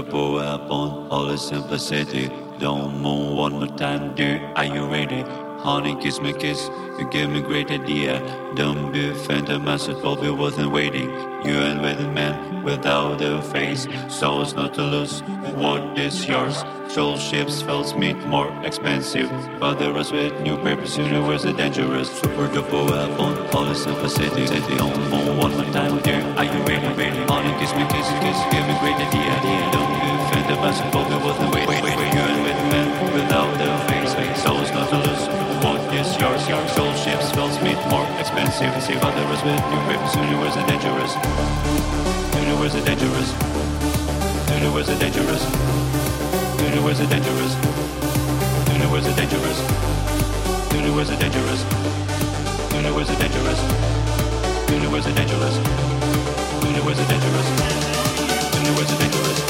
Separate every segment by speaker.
Speaker 1: Super double weapon, all the simplicity. Don't move one more time, dear. Are you ready? Honey, kiss me, kiss. You gave me great idea. Don't be offended, massive Bobby wasn't waiting. You ain't with a man without a face. So it's not to lose. What is yours? Patrol ships felt meat more expensive. But there was with new papers, universe a dangerous. Super duper weapon, policy city Said the only one more time there. Are you really, really on it? Kiss me, kiss me, kiss me. Give me great idea, idea. Don't be offended by some poker. What the wait, wait, wait. You and with men without the face, face. Souls not to lose. What is yours, your soul ships felt meat more expensive. But there was with new papers, universe a dangerous. Universe a dangerous. Universe a dangerous. Dudu was a dangerous. Dudu was a dangerous. Dudu was a dangerous. Dudu was a dangerous. Dudu was a dangerous. Dudu was a dangerous. Dudu was a dangerous.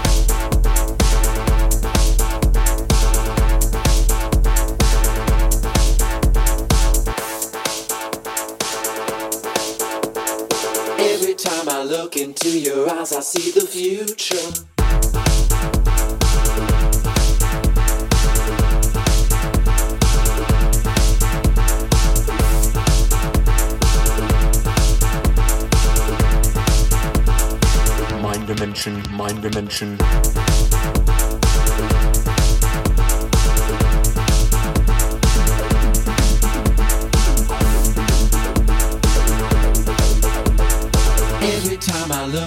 Speaker 2: See the future.
Speaker 3: Mind dimension, mind dimension.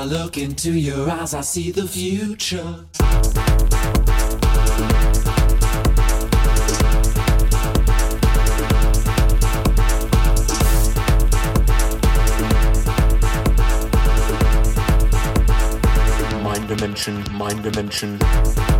Speaker 2: I look into your eyes, I see the future.
Speaker 3: Mind dimension, mind dimension.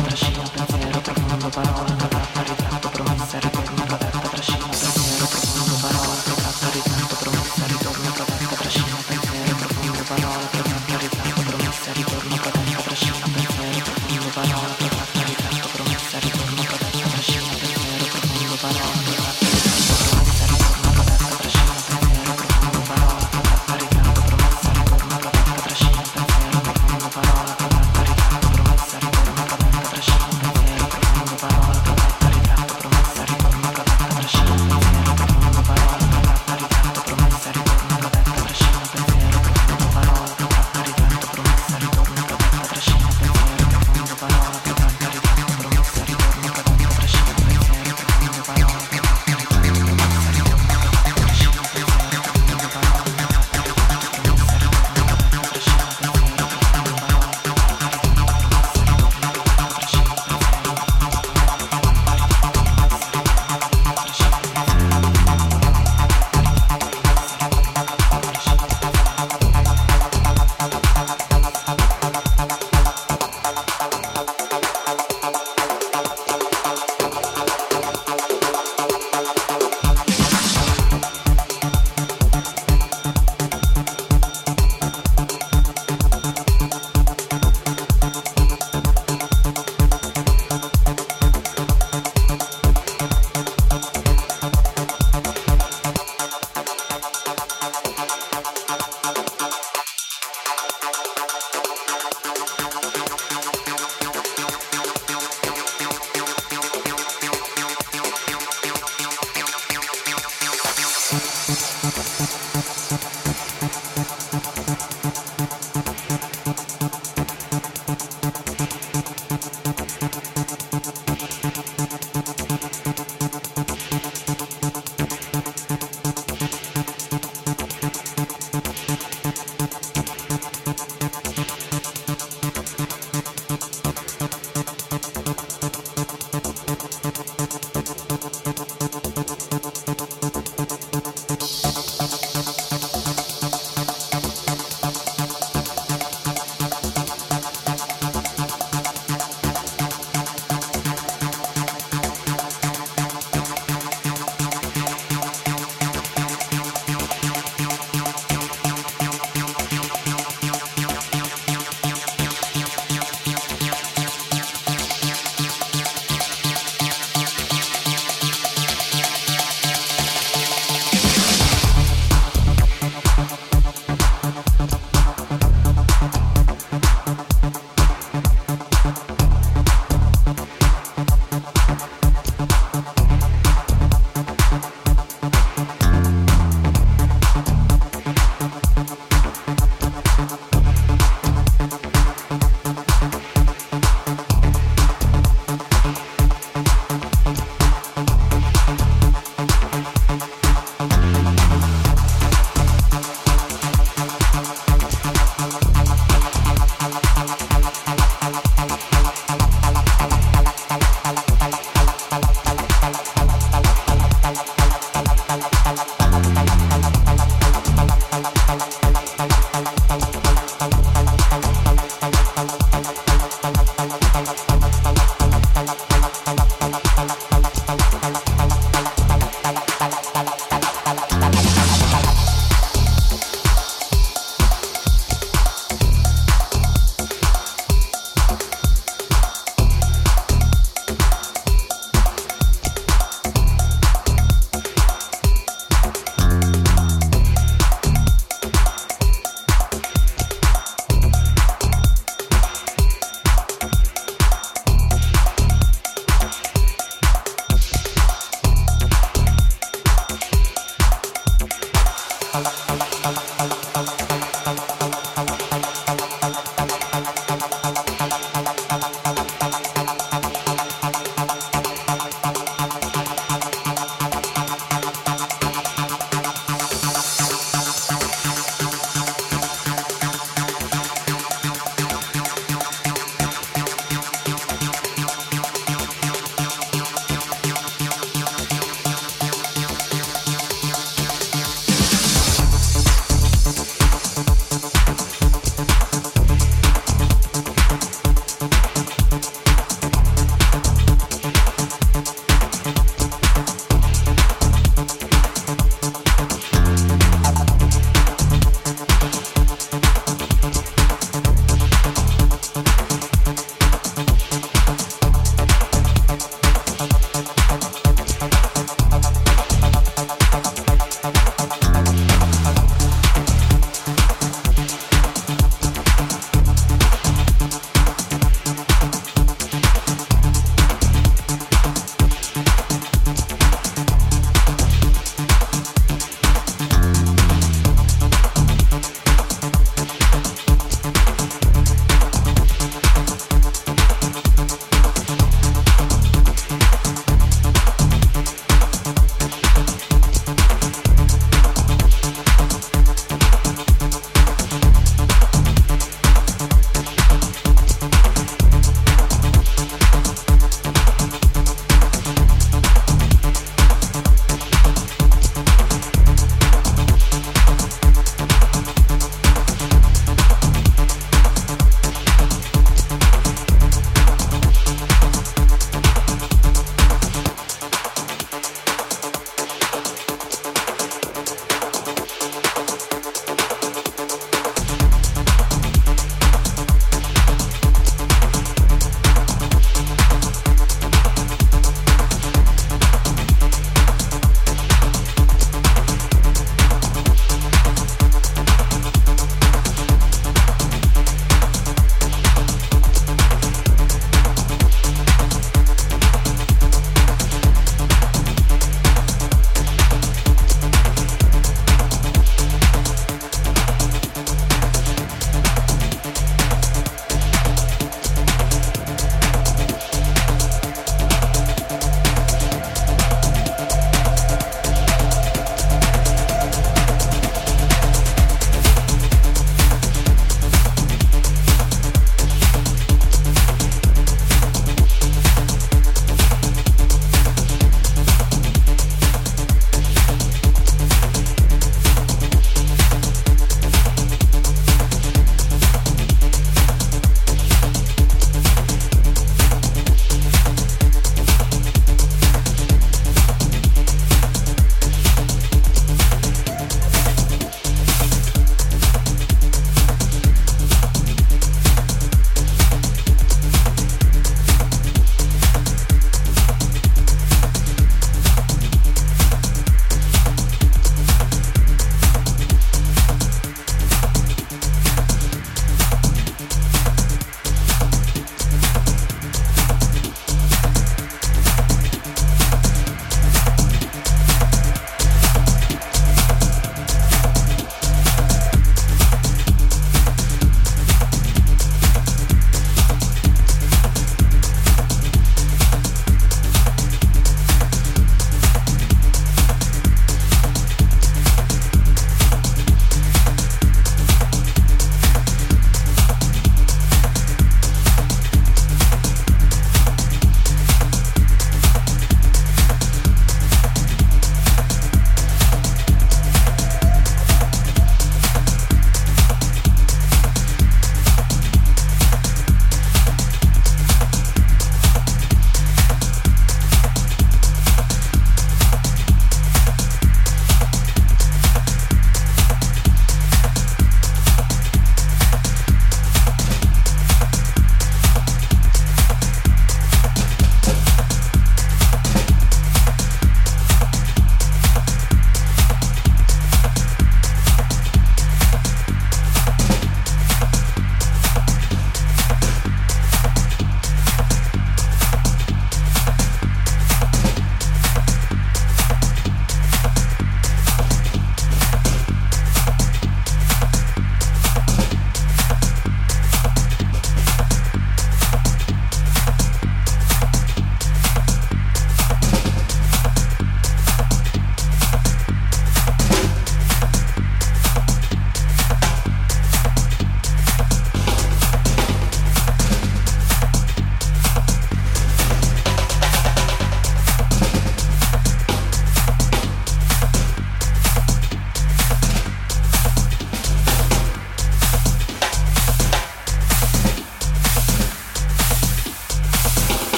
Speaker 4: Promessa, ritorno, protetta, profondo, parola,